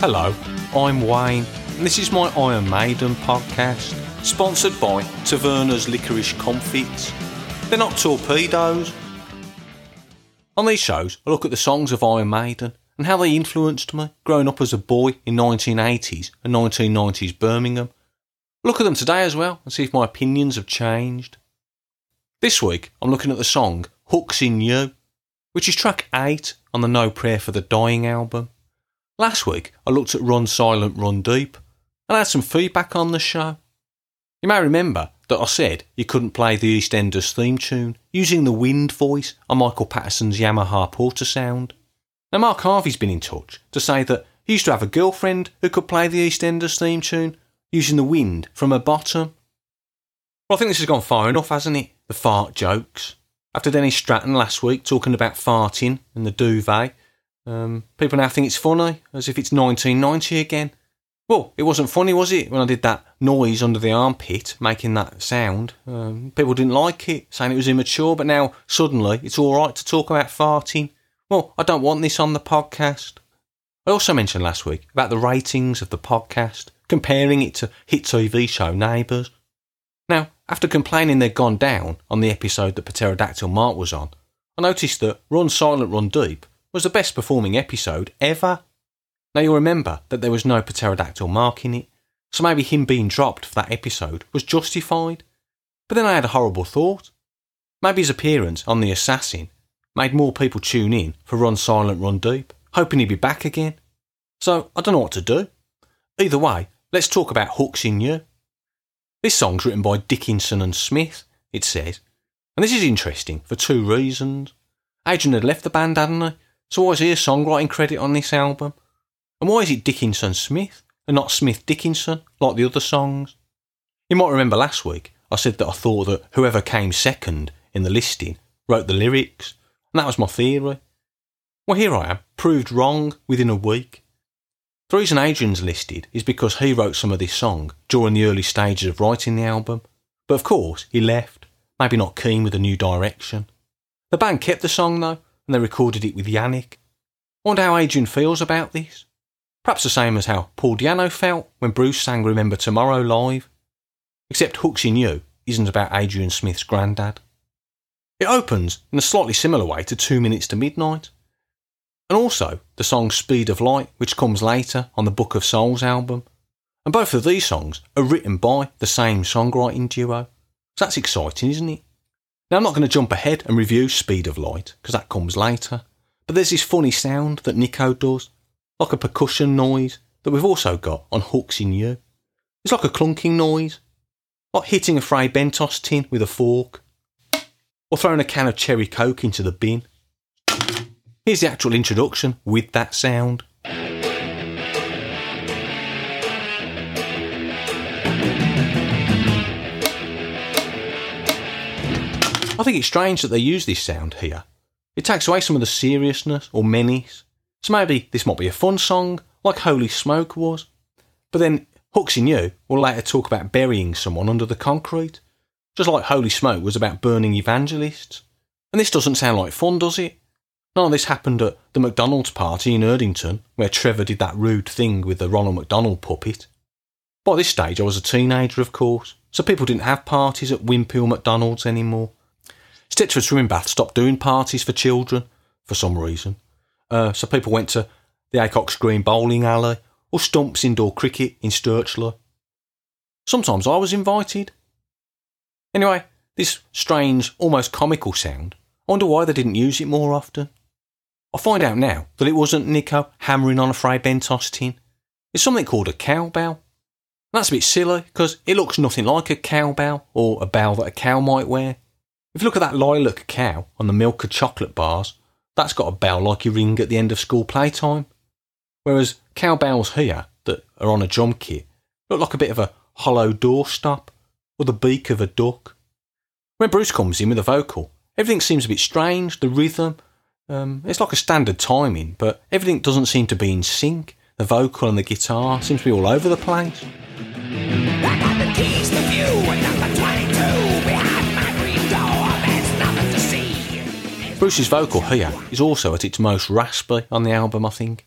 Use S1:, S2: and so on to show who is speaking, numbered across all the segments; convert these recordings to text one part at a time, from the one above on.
S1: Hello, I'm Wayne, and this is my Iron Maiden podcast, sponsored by Taveners Licorice Comfits. They're not torpedoes. On these shows, I look at the songs of Iron Maiden and how they influenced me growing up as a boy in 1980s and 1990s Birmingham. Look at them today as well and see if my opinions have changed. This week, I'm looking at the song Hooks in You, which is track 8 on the No Prayer for the Dying album. Last week, I looked at Run Silent, Run Deep, and I had some feedback on the show. You may remember that I said you couldn't play the EastEnders theme tune using the wind voice on Michael Patterson's Yamaha PortaSound. Now, Mark Harvey's been in touch to say that he used to have a girlfriend who could play the EastEnders theme tune using the wind from her bottom. Well, I think this has gone far enough, hasn't it? The fart jokes. After Dennis Stratton last week talking about farting and the duvet, um, people now think it's funny, as if it's 1990 again. Well, it wasn't funny, was it, when I did that noise under the armpit, making that sound? Um, people didn't like it, saying it was immature, but now suddenly it's all right to talk about farting. Well, I don't want this on the podcast. I also mentioned last week about the ratings of the podcast, comparing it to hit TV show Neighbours. Now, after complaining they'd gone down on the episode that Pterodactyl Mark was on, I noticed that Run Silent, Run Deep was the best performing episode ever. Now you'll remember that there was no Pterodactyl Mark in it, so maybe him being dropped for that episode was justified. But then I had a horrible thought. Maybe his appearance on The Assassin made more people tune in for Run Silent, Run Deep, hoping he'd be back again. So I don't know what to do. Either way, let's talk about Hooks in You. This song's written by Dickinson and Smith, it says, and this is interesting for two reasons. Adrian had left the band, hadn't he? So why is he a songwriting credit on this album? And why is it Dickinson Smith and not Smith Dickinson like the other songs? You might remember last week I said that I thought that whoever came second in the listing wrote the lyrics, and that was my theory. Well, here I am, proved wrong within a week. The reason Adrian's listed is because he wrote some of this song during the early stages of writing the album, but of course he left, maybe not keen with a new direction. The band kept the song though, and they recorded it with Yannick. I wonder how Adrian feels about this. Perhaps the same as how Paul Di'Anno felt when Bruce sang Remember Tomorrow live. Except Hooks in You isn't about Adrian Smith's granddad. It opens in a slightly similar way to Two Minutes to Midnight, and also the song Speed of Light, which comes later on the Book of Souls album. And both of these songs are written by the same songwriting duo. So that's exciting, isn't it? Now, I'm not going to jump ahead and review Speed of Light, because that comes later. But there's this funny sound that Nicko does, like a percussion noise, that we've also got on Hooks in You. It's like a clunking noise, like hitting a Fray Bentos tin with a fork, or throwing a can of cherry coke into the bin. Here's the actual introduction with that sound. I think it's strange that they use this sound here. It takes away some of the seriousness or menace. So maybe this might be a fun song, like Holy Smoke was. But then Hooks in You will later talk about burying someone under the concrete, just like Holy Smoke was about burning evangelists. And this doesn't sound like fun, does it? None of this happened at the McDonald's party in Erdington, where Trevor did that rude thing with the Ronald McDonald puppet. By this stage, I was a teenager, of course, so people didn't have parties at Wimpole McDonald's anymore. Stechford Swimming Bath stopped doing parties for children for some reason, uh, so people went to the Acocks Green Bowling Alley or Stumps Indoor Cricket in Stirchley. Sometimes I was invited. Anyway, this strange, almost comical sound, I wonder why they didn't use it more often. I find out now that it wasn't Nicko hammering on a Fray Bentos tin. It's something called a cowbell. That's a bit silly because it looks nothing like a cowbell or a bell that a cow might wear. If you look at that lilac cow on the Milka chocolate bars, that's got a bell like you ring at the end of school playtime. Whereas cowbells here that are on a drum kit look like a bit of a hollow doorstop or the beak of a duck. When Bruce comes in with a vocal, everything seems a bit strange, the rhythm, um, it's like a standard timing, but everything doesn't seem to be in sync. The vocal and the guitar seems to be all over the place. Bruce's vocal here is also at its most raspy on the album, I think.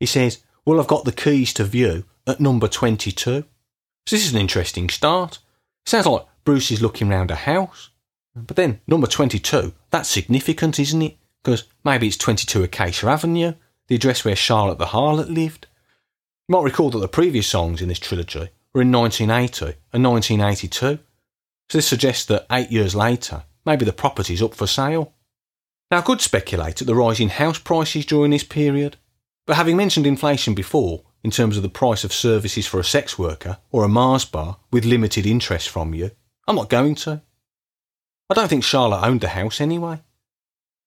S1: He says, Well, I've got the keys to view at number 22. So this is an interesting start. Sounds like Bruce is looking round a house. But then, number 22, that's significant, isn't it? Because maybe it's 22 Acacia Avenue, the address where Charlotte the Harlot lived. You might recall that the previous songs in this trilogy were in 1980 and 1982. So this suggests that eight years later, maybe the property's up for sale. Now, I could speculate at the rise in house prices during this period, but having mentioned inflation before, in terms of the price of services for a sex worker or a Mars bar with limited interest from you, I'm not going to. I don't think Charlotte owned the house anyway.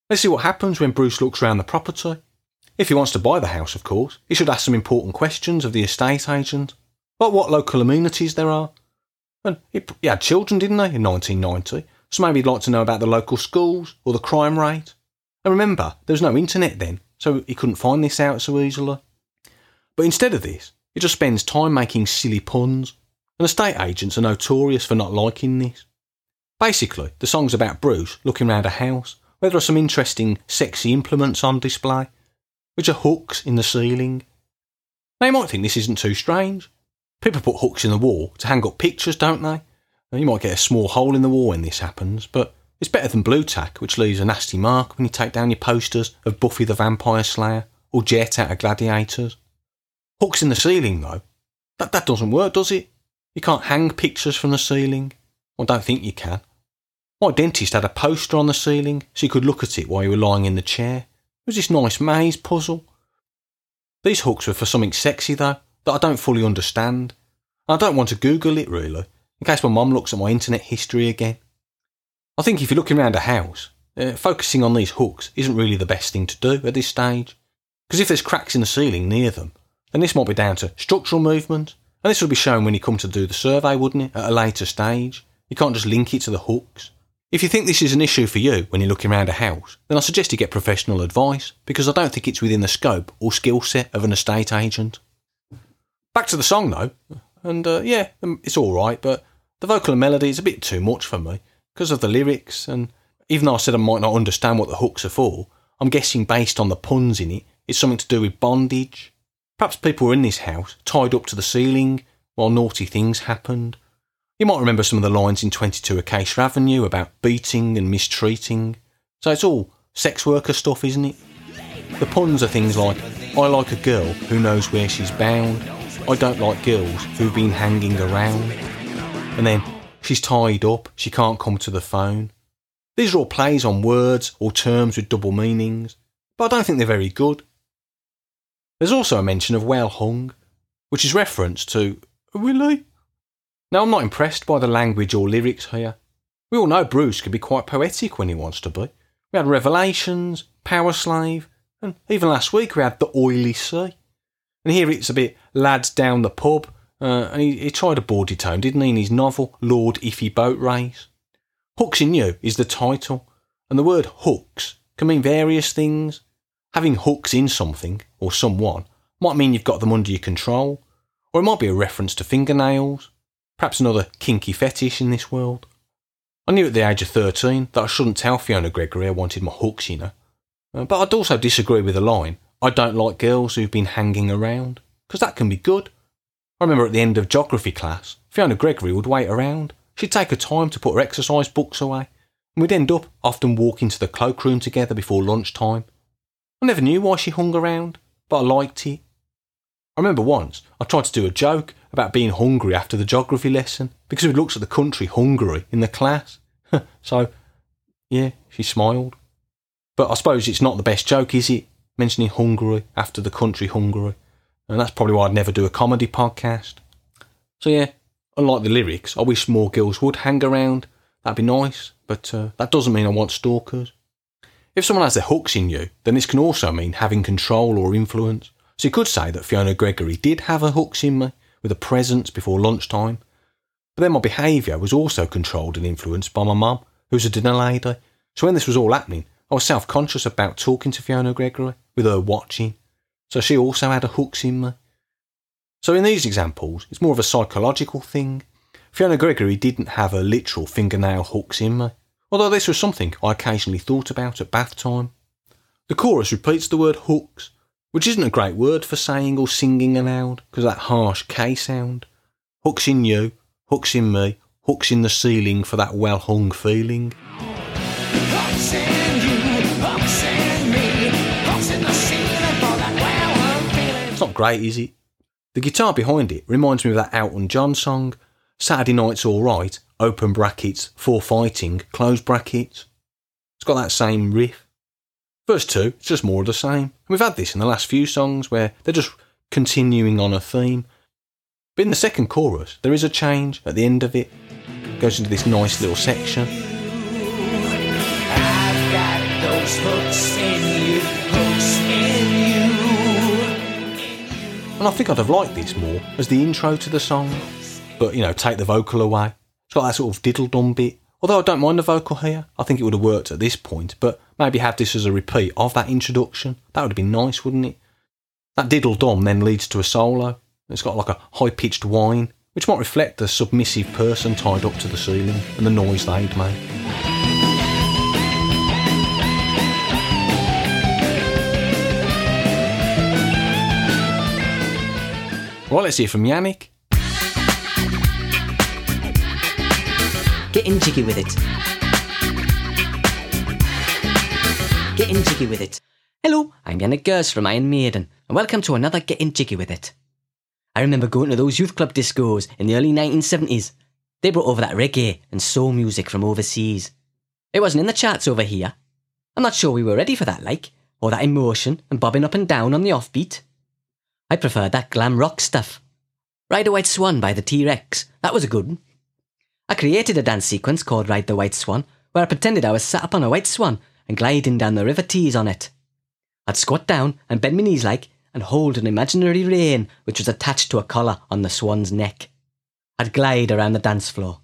S1: Let's see what happens when Bruce looks round the property. If he wants to buy the house, of course, he should ask some important questions of the estate agent, like what local amenities there are. And he, he had children, didn't they, in 1990, so maybe he'd like to know about the local schools or the crime rate. And remember, there was no internet then, so he couldn't find this out so easily. But instead of this, he just spends time making silly puns, and estate agents are notorious for not liking this. Basically, the song's about Bruce looking round a house where there are some interesting, sexy implements on display, which are hooks in the ceiling. Now, you might think this isn't too strange. People put hooks in the wall to hang up pictures, don't they? And you might get a small hole in the wall when this happens, but it's better than blue tack, which leaves a nasty mark when you take down your posters of Buffy the Vampire Slayer or Jet out of Gladiators. Hooks in the ceiling, though. That, that doesn't work, does it? You can't hang pictures from the ceiling. I don't think you can. My dentist had a poster on the ceiling so you could look at it while you were lying in the chair. It was this nice maze puzzle. These hooks were for something sexy, though, that I don't fully understand. I don't want to Google it, really, in case my mum looks at my internet history again. I think if you're looking around a house, uh, focusing on these hooks isn't really the best thing to do at this stage. Because if there's cracks in the ceiling near them, then this might be down to structural movement, and this will be shown when you come to do the survey, wouldn't it, at a later stage? You can't just link it to the hooks. If you think this is an issue for you when you're looking around a house, then I suggest you get professional advice, because I don't think it's within the scope or skill set of an estate agent. Back to the song though, and uh, yeah, um, it's alright, but the vocal and melody is a bit too much for me because of the lyrics, and even though I said I might not understand what the hooks are for, I'm guessing based on the puns in it, it's something to do with bondage. Perhaps people were in this house, tied up to the ceiling, while naughty things happened. You might remember some of the lines in 22 Acacia Avenue about beating and mistreating. So it's all sex worker stuff, isn't it? The puns are things like, I like a girl who knows where she's bound. I don't like girls who've been hanging around. And then, she's tied up, she can't come to the phone. These are all plays on words or terms with double meanings, but I don't think they're very good. There's also a mention of well hung, which is reference to Willie. Now, I'm not impressed by the language or lyrics here. We all know Bruce can be quite poetic when he wants to be. We had Revelations, Power Slave, and even last week we had The Oily Sea. And here it's a bit lads down the pub, uh, and he, he tried a bawdy tone, didn't he, in his novel Lord Iffy Boat Race. Hooks in You is the title, and the word hooks can mean various things. Having hooks in something, or someone, might mean you've got them under your control, or it might be a reference to fingernails, perhaps another kinky fetish in this world. I knew at the age of 13 that I shouldn't tell Fiona Gregory I wanted my hooks in her, uh, but I'd also disagree with the line, I don't like girls who've been hanging around, because that can be good. I remember at the end of geography class, Fiona Gregory would wait around. She'd take her time to put her exercise books away, and we'd end up often walking to the cloakroom together before lunchtime I never knew why she hung around, but I liked it. I remember once I tried to do a joke about being hungry after the geography lesson because we looked at the country Hungary in the class. so, yeah, she smiled. But I suppose it's not the best joke, is it? Mentioning Hungary after the country Hungary. And that's probably why I'd never do a comedy podcast. So, yeah, unlike the lyrics, I wish more girls would hang around. That'd be nice, but uh, that doesn't mean I want stalkers. If someone has their hooks in you, then this can also mean having control or influence. So you could say that Fiona Gregory did have her hooks in me with a presence before lunchtime. But then my behaviour was also controlled and influenced by my mum, who was a dinner lady. So when this was all happening, I was self conscious about talking to Fiona Gregory, with her watching. So she also had her hooks in me. So in these examples, it's more of a psychological thing. Fiona Gregory didn't have her literal fingernail hooks in me although this was something I occasionally thought about at bath time. The chorus repeats the word hooks, which isn't a great word for saying or singing aloud because that harsh K sound. Hooks in you, hooks in me, hooks in the ceiling for that well hung feeling. Great, is it? The guitar behind it reminds me of that Elton John song, Saturday Night's Alright, open brackets, for fighting, close brackets. It's got that same riff. Verse 2, it's just more of the same. And we've had this in the last few songs where they're just continuing on a theme. But in the second chorus, there is a change at the end of it. it goes into this nice little section. And I think I'd have liked this more as the intro to the song. But, you know, take the vocal away. It's got that sort of diddle dum bit. Although I don't mind the vocal here, I think it would have worked at this point, but maybe have this as a repeat of that introduction. That would have been nice, wouldn't it? That diddle dum then leads to a solo. It's got like a high pitched whine, which might reflect the submissive person tied up to the ceiling and the noise they'd make. Right, let's hear from Yannick.
S2: Getting jiggy with it. Getting jiggy with it. Hello, I'm Yannick Gers from Iron Maiden, and welcome to another Getting Jiggy with It. I remember going to those youth club discos in the early 1970s. They brought over that reggae and soul music from overseas. It wasn't in the charts over here. I'm not sure we were ready for that, like, or that emotion and bobbing up and down on the offbeat. I preferred that glam rock stuff. Ride a White Swan by the T Rex, that was a good one. I created a dance sequence called Ride the White Swan, where I pretended I was sat up on a white swan and gliding down the River Tees on it. I'd squat down and bend my knees like and hold an imaginary rein which was attached to a collar on the swan's neck. I'd glide around the dance floor.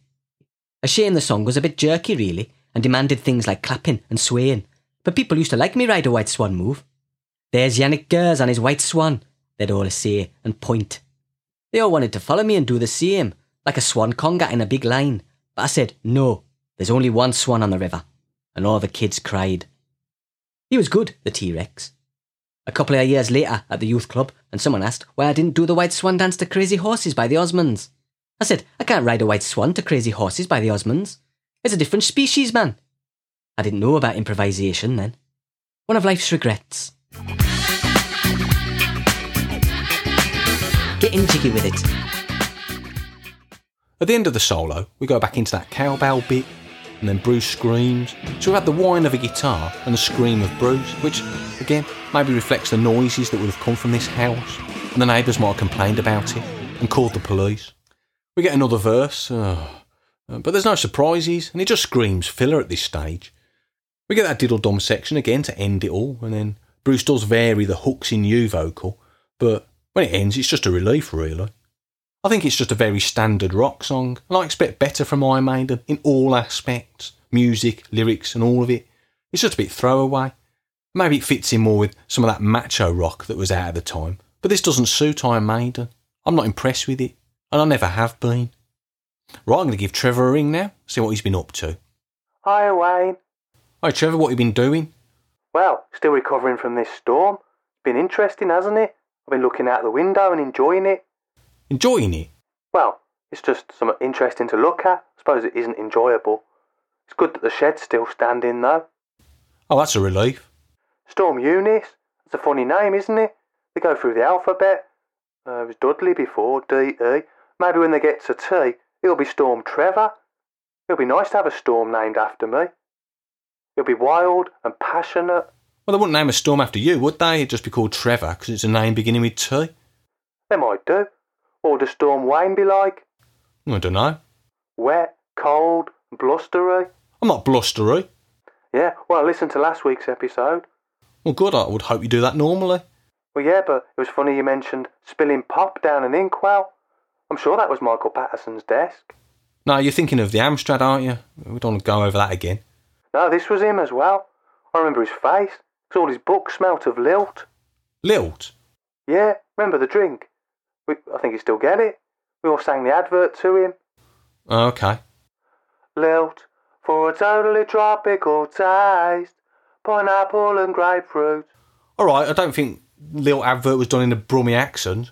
S2: A shame the song was a bit jerky, really, and demanded things like clapping and swaying, but people used to like me ride a white swan move. There's Yannick Gers on his white swan, they'd all say and point. They all wanted to follow me and do the same, like a swan conga in a big line. But I said, no, there's only one swan on the river. And all the kids cried. He was good, the T Rex. A couple of years later at the youth club, and someone asked why I didn't do the white swan dance to Crazy Horses by the Osmonds. I said, I can't ride a white swan to Crazy Horses by the Osmonds. It's a different species, man. I didn't know about improvisation then. One of life's regrets. Getting jiggy with it.
S1: At the end of the solo, we go back into that cowbell bit, and then Bruce screams. So we've had the whine of a guitar and the scream of Bruce, which, again, maybe reflects the noises that would have come from this house. And the neighbours might have complained about it and called the police. We get another verse, uh, but there's no surprises, and it just screams filler at this stage. We get that diddle dum section again to end it all, and then Bruce does vary the hooks in you vocal, but when it ends, it's just a relief, really. I think it's just a very standard rock song, and I expect better from Iron Maiden in all aspects music, lyrics, and all of it. It's just a bit throwaway. Maybe it fits in more with some of that macho rock that was out at the time, but this doesn't suit Iron Maiden. I'm not impressed with it, and I never have been. Right, I'm going to give Trevor a ring now, see what he's been up to.
S3: Hi, Wayne.
S1: Hi, Trevor, what have you been doing?
S3: Well, still recovering from this storm. It's been interesting, hasn't it? I've been looking out the window and enjoying it.
S1: Enjoying it?
S3: Well, it's just something interesting to look at. I suppose it isn't enjoyable. It's good that the shed's still standing, though.
S1: Oh, that's a relief.
S3: Storm Eunice. It's a funny name, isn't it? They go through the alphabet. Uh, it was Dudley before, D-E. Maybe when they get to T, it'll be Storm Trevor. It'll be nice to have a storm named after me. It'll be wild and passionate.
S1: Well, they wouldn't name a storm after you, would they? It'd just be called Trevor because it's a name beginning with T.
S3: They might do. What would a storm Wayne be like?
S1: I don't know.
S3: Wet, cold, blustery?
S1: I'm not blustery.
S3: Yeah, well, listen to last week's episode.
S1: Well, good. I would hope you do that normally.
S3: Well, yeah, but it was funny you mentioned spilling pop down an inkwell. I'm sure that was Michael Patterson's desk.
S1: No, you're thinking of the Amstrad, aren't you? We don't want to go over that again.
S3: No, this was him as well. I remember his face. Cause all his books smelt of lilt.
S1: Lilt?
S3: Yeah, remember the drink? We, I think you still get it. We all sang the advert to him.
S1: Oh, okay.
S3: Lilt for a totally tropical taste. Pineapple and grapefruit.
S1: All right, I don't think Lilt advert was done in a Brummy accent.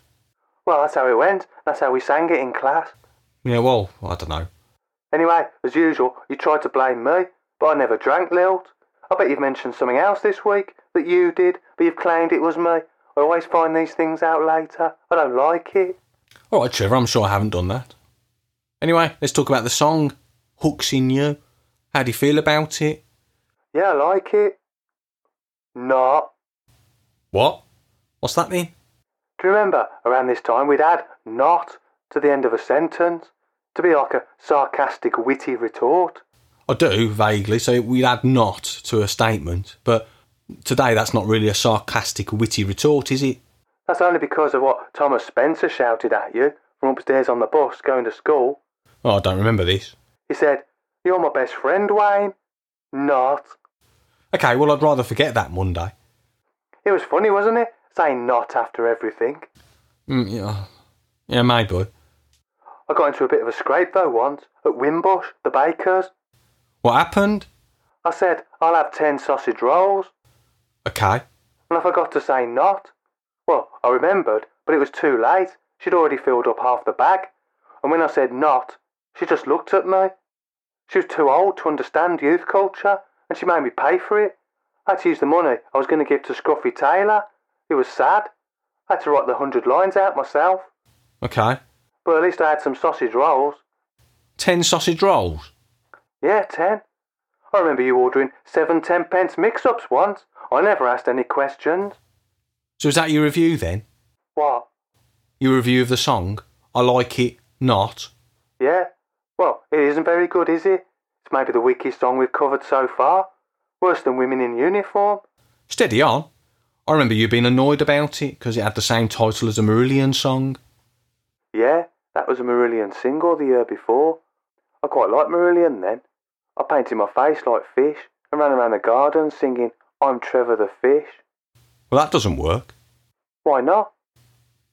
S3: Well, that's how it went. That's how we sang it in class.
S1: Yeah, well, I don't know.
S3: Anyway, as usual, you tried to blame me, but I never drank Lilt. I bet you've mentioned something else this week that you did, but you've claimed it was me. I always find these things out later. I don't like it.
S1: All right, Trevor, I'm sure I haven't done that. Anyway, let's talk about the song, Hooks in You. How do you feel about it?
S3: Yeah, I like it. Not.
S1: What? What's that mean?
S3: Do you remember around this time we'd add not to the end of a sentence to be like a sarcastic, witty retort?
S1: I do, vaguely, so we'd add not to a statement, but today that's not really a sarcastic, witty retort, is it?
S3: That's only because of what Thomas Spencer shouted at you from upstairs on the bus going to school.
S1: Oh, I don't remember this.
S3: He said, You're my best friend, Wayne. Not.
S1: Okay, well, I'd rather forget that Monday.
S3: It was funny, wasn't it? Saying not after everything.
S1: Mm, yeah, yeah, maybe.
S3: I got into a bit of a scrape though once at Wimbush, the bakers.
S1: What happened?
S3: I said, I'll have ten sausage rolls.
S1: Okay.
S3: And I forgot to say not. Well, I remembered, but it was too late. She'd already filled up half the bag. And when I said not, she just looked at me. She was too old to understand youth culture, and she made me pay for it. I had to use the money I was going to give to Scruffy Taylor. It was sad. I had to write the hundred lines out myself.
S1: Okay.
S3: But at least I had some sausage rolls.
S1: Ten sausage rolls?
S3: Yeah, ten. I remember you ordering seven ten pence mix ups once. I never asked any questions.
S1: So is that your review then?
S3: What?
S1: Your review of the song? I like it, not.
S3: Yeah. Well, it isn't very good, is it? It's maybe the weakest song we've covered so far. Worse than Women in Uniform.
S1: Steady on. I remember you being annoyed about it because it had the same title as a Marillion song.
S3: Yeah, that was a Marillion single the year before. I quite liked Marillion then. I painted my face like fish and ran around the garden singing, I'm Trevor the Fish.
S1: Well, that doesn't work.
S3: Why not?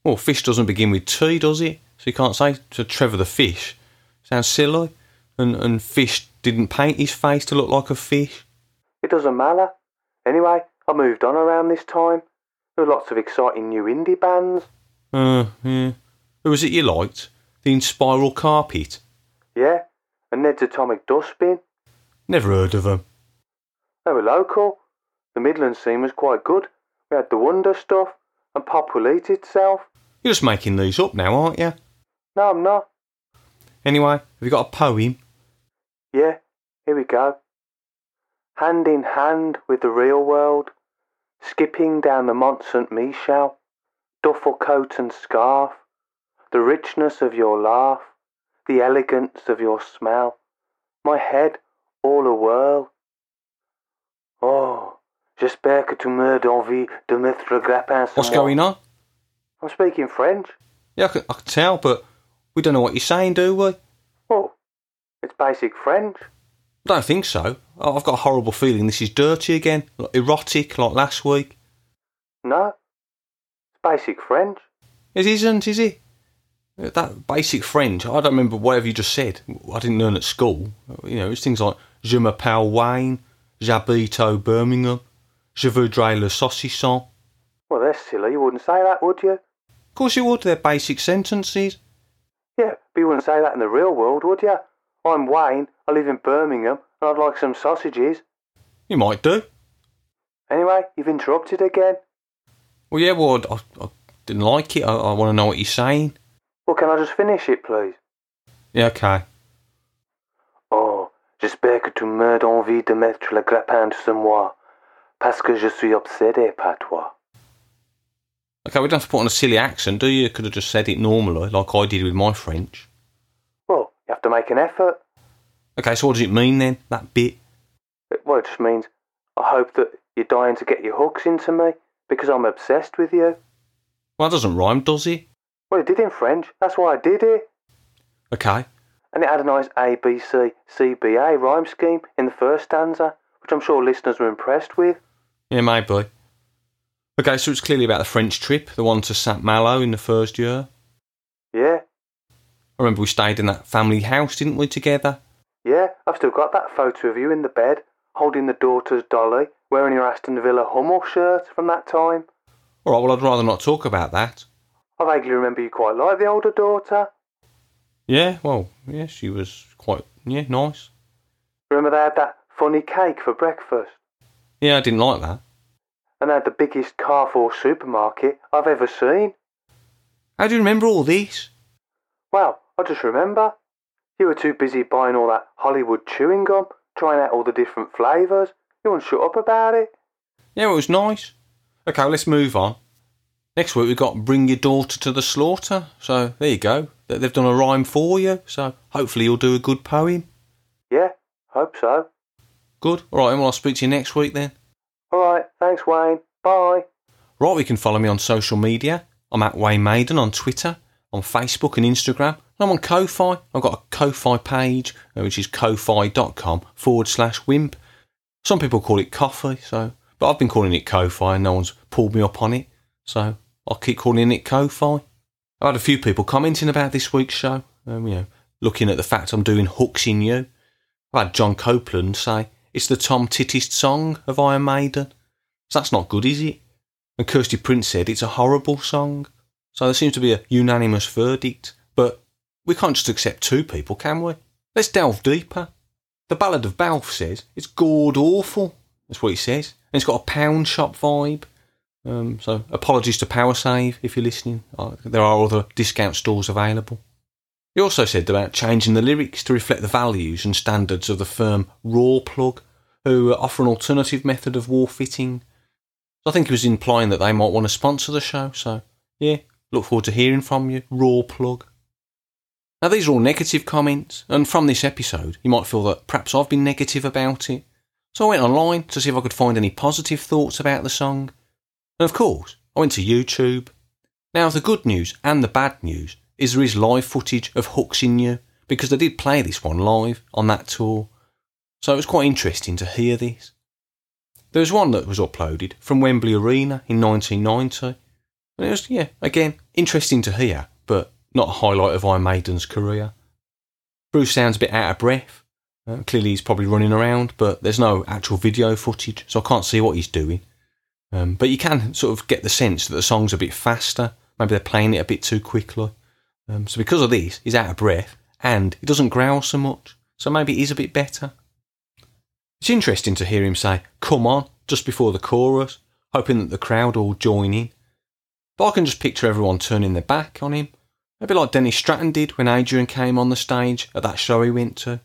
S1: Well, fish doesn't begin with T, does it? So you can't say to Trevor the Fish. Sounds silly. And, and fish didn't paint his face to look like a fish.
S3: It doesn't matter. Anyway, I moved on around this time. There were lots of exciting new indie bands.
S1: Uh, yeah. Who was it you liked? The Inspiral Carpet?
S3: Yeah, and Ned's Atomic Dustbin.
S1: Never heard of them.
S3: They were local. The Midland scene was quite good. We had the Wonder stuff, and Pop will eat itself.
S1: You're just making these up now, aren't you?
S3: No, I'm not.
S1: Anyway, have you got a poem?
S3: Yeah, here we go. Hand in hand with the real world, skipping down the Mont Saint Michel, duffel coat and scarf, the richness of your laugh, the elegance of your smell, my head all a whirl. Oh, j'espère que tu meurs d'envie de mettre le grappin
S1: What's going on?
S3: I'm speaking French.
S1: Yeah, I can, I can tell, but we don't know what you're saying, do we?
S3: Oh, it's basic French.
S1: I don't think so. I've got a horrible feeling this is dirty again, like erotic, like last week.
S3: No, it's basic French.
S1: It isn't, is it? That basic French, I don't remember whatever you just said. I didn't learn at school. You know, it's things like Je m'appelle Wayne, j'habite au Birmingham, je voudrais le saucisson.
S3: Well, that's silly. You wouldn't say that, would you?
S1: Of course you would, they're basic sentences.
S3: Yeah, but you wouldn't say that in the real world, would you? I'm Wayne. I live in Birmingham, and I'd like some sausages.
S1: You might do.
S3: Anyway, you've interrupted again.
S1: Well, yeah, well, I, I didn't like it. I, I want to know what you're saying.
S3: Well, can I just finish it, please?
S1: Yeah, okay.
S3: Oh, j'espère que tu meurs d'envie de mettre le grappin sur moi, parce que je suis obsédé par toi.
S1: Okay, we don't have to put on a silly accent, do you? You could have just said it normally, like I did with my French.
S3: Well, you have to make an effort.
S1: Okay, so what does it mean then, that bit?
S3: It- Well, it just means I hope that you're dying to get your hooks into me because I'm obsessed with you.
S1: Well, that doesn't rhyme, does it?
S3: Well, it did in French. That's why I did it.
S1: Okay.
S3: And it had a nice A, B, C, C, B, A rhyme scheme in the first stanza, which I'm sure listeners were impressed with.
S1: Yeah, maybe. Okay, so it's clearly about the French trip, the one to St Malo in the first year.
S3: Yeah,
S1: I remember we stayed in that family house, didn't we, together?
S3: yeah, I've still got that photo of you in the bed, holding the daughter's dolly, wearing your Aston Villa Hummel shirt from that time.
S1: All right, well, I'd rather not talk about that.
S3: I vaguely remember you quite liked the older daughter.
S1: Yeah, well, yeah, she was quite, yeah, nice.
S3: Remember they had that funny cake for breakfast?
S1: Yeah, I didn't like that.
S3: And they had the biggest Carrefour supermarket I've ever seen.
S1: How do you remember all this?
S3: Well, I just remember. You were too busy buying all that Hollywood chewing gum, trying out all the different flavours. You wouldn't shut up about it.
S1: Yeah, it was nice. Okay, let's move on. Next week we've got Bring Your Daughter to the Slaughter. So there you go. They- They've done a rhyme for you. So hopefully you'll do a good poem.
S3: Yeah, hope so.
S1: Good. All right, well, I'll speak to you next week then.
S3: Alright, thanks Wayne. Bye.
S1: Right, you can follow me on social media. I'm at Wayne Maiden on Twitter, on Facebook and Instagram. I'm on Ko-Fi. I've got a Ko-Fi page, uh, which is ko-fi.com forward slash wimp. Some people call it coffee, so but I've been calling it Ko-Fi and no one's pulled me up on it. So I'll keep calling it Ko-Fi. I've had a few people commenting about this week's show, um, you know, looking at the fact I'm doing Hooks in You. I've had John Copeland say it's the Tom Tittist song of Iron Maiden. So that's not good, is it? And Kirsty Prince said it's a horrible song. So there seems to be a unanimous verdict. But we can't just accept two people, can we? Let's delve deeper. The Ballad of Balf says it's god awful. That's what he says. And it's got a pound shop vibe. Um, so apologies to PowerSave if you're listening. Uh, There are other discount stores available. He also said about changing the lyrics to reflect the values and standards of the firm Rawlplug, who offer an alternative method of war fitting. So I think he was implying that they might want to sponsor the show. So yeah, look forward to hearing from you, Rawlplug. Now these are all negative comments, and from this episode, you might feel that perhaps I've been negative about it. So I went online to see if I could find any positive thoughts about the song. And of course, I went to YouTube. Now, the good news and the bad news is there is live footage of Hooks in You, because they did play this one live on that tour. So it was quite interesting to hear this. There was one that was uploaded from Wembley Arena in 1990. And it was, yeah, again, interesting to hear, but not a highlight of Iron Maiden's career. Bruce sounds a bit out of breath. Uh, clearly, he's probably running around, but there's no actual video footage, so I can't see what he's doing. Um, but you can sort of get the sense that the song's a bit faster. Maybe they're playing it a bit too quickly. Um, so because of this, he's out of breath and he doesn't growl so much. So maybe he's a bit better. It's interesting to hear him say, come on, just before the chorus, hoping that the crowd all join in. But I can just picture everyone turning their back on him. Maybe like Dennis Stratton did when Adrian came on the stage at that show he went to.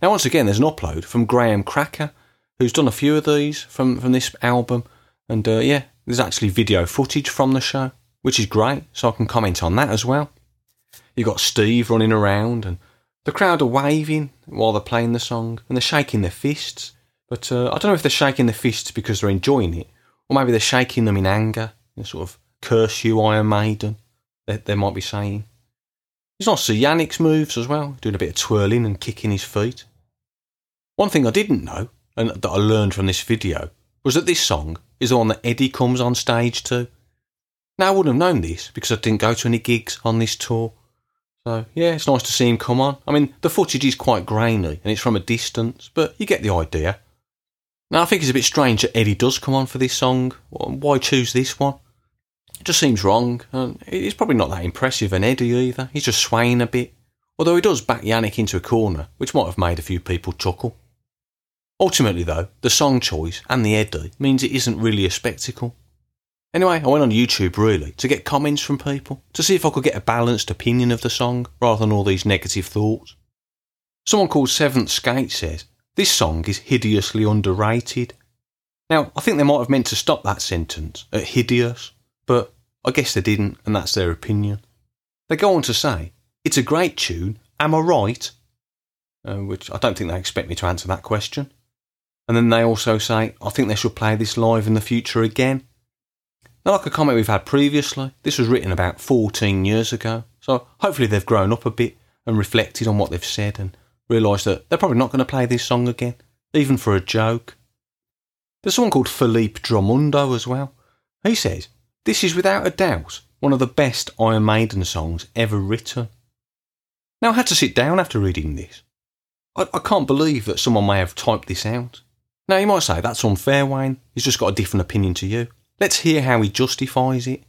S1: Now, once again, there's an upload from Graham Cracker, who's done a few of these from, from this album. And uh, yeah, there's actually video footage from the show, which is great, so I can comment on that as well. You've got Steve running around, and the crowd are waving while they're playing the song, and they're shaking their fists. But uh, I don't know if they're shaking their fists because they're enjoying it, or maybe they're shaking them in anger, you know, sort of curse you, Iron Maiden, they, they might be saying. Nice to see Yannick's moves as well, doing a bit of twirling and kicking his feet. One thing I didn't know, and that I learned from this video, was that this song is the one that Eddie comes on stage to. Now, I wouldn't have known this because I didn't go to any gigs on this tour. So, yeah, it's nice to see him come on. I mean, the footage is quite grainy and it's from a distance, but you get the idea. Now, I think it's a bit strange that Eddie does come on for this song. Why choose this one? It just seems wrong, and he's probably not that impressive an Eddie either. He's just swaying a bit. Although he does back Yannick into a corner, which might have made a few people chuckle. Ultimately, though, the song choice and the Eddie means it isn't really a spectacle. Anyway, I went on YouTube really to get comments from people to see if I could get a balanced opinion of the song rather than all these negative thoughts. Someone called Seventh Skate says, This song is hideously underrated. Now, I think they might have meant to stop that sentence at hideous, but I guess they didn't, and that's their opinion. They go on to say, It's a great tune, am I right? Uh, which I don't think they expect me to answer that question. And then they also say, I think they should play this live in the future again. Now, like a comment we've had previously, this was written about 14 years ago, so hopefully they've grown up a bit and reflected on what they've said and realised that they're probably not going to play this song again, even for a joke. There's someone called Philippe Drummond as well. He says, This is without a doubt one of the best Iron Maiden songs ever written. Now, I had to sit down after reading this. I, I can't believe that someone may have typed this out. Now, you might say that's unfair, Wayne. He's just got a different opinion to you. Let's hear how he justifies it.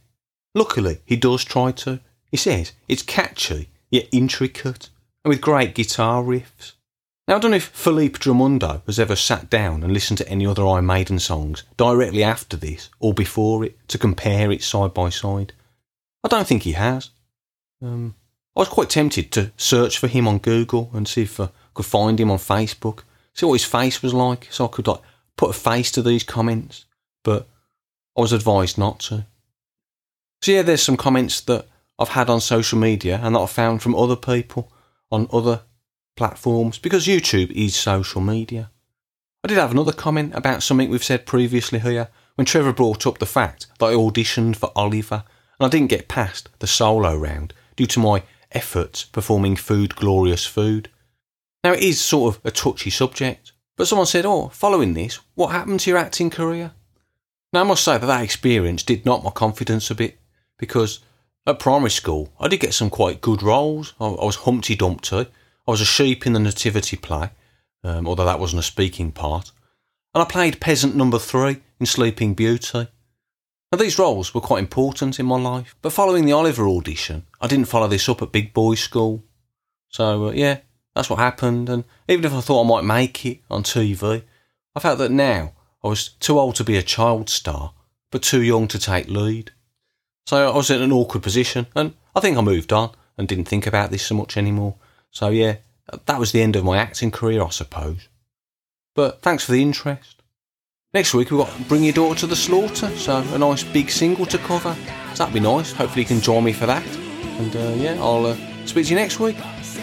S1: Luckily, he does try to. He says it's catchy, yet intricate, and with great guitar riffs. Now, I don't know if Philippe Drumondo has ever sat down and listened to any other Iron Maiden songs directly after this or before it to compare it side by side. I don't think he has. Um, I was quite tempted to search for him on Google and see if I could find him on Facebook, see what his face was like, so I could like put a face to these comments. But I was advised not to. So yeah, there's some comments that I've had on social media and that I've found from other people on other platforms because YouTube is social media. I did have another comment about something we've said previously here when Trevor brought up the fact that I auditioned for Oliver and I didn't get past the solo round due to my efforts performing Food Glorious Food. Now it is sort of a touchy subject, but someone said, Oh, following this, what happened to your acting career? Now I must say that that experience did knock my confidence a bit because at primary school I did get some quite good roles. I, was Humpty Dumpty, I was a sheep in the nativity play, um, although that wasn't a speaking part, and I played peasant number three in Sleeping Beauty. Now, these roles were quite important in my life, but following the Oliver audition, I didn't follow this up at Big Boys School. So, uh, yeah, that's what happened, and even if I thought I might make it on TV, I felt that now I was too old to be a child star, but too young to take lead. So I was in an awkward position, and I think I moved on and didn't think about this so much anymore. So, yeah, that was the end of my acting career, I suppose. But thanks for the interest. Next week we've got Bring Your Daughter to the Slaughter, so a nice big single to cover. So that'd be nice. Hopefully you can join me for that. And uh, yeah, I'll uh, speak to you next week.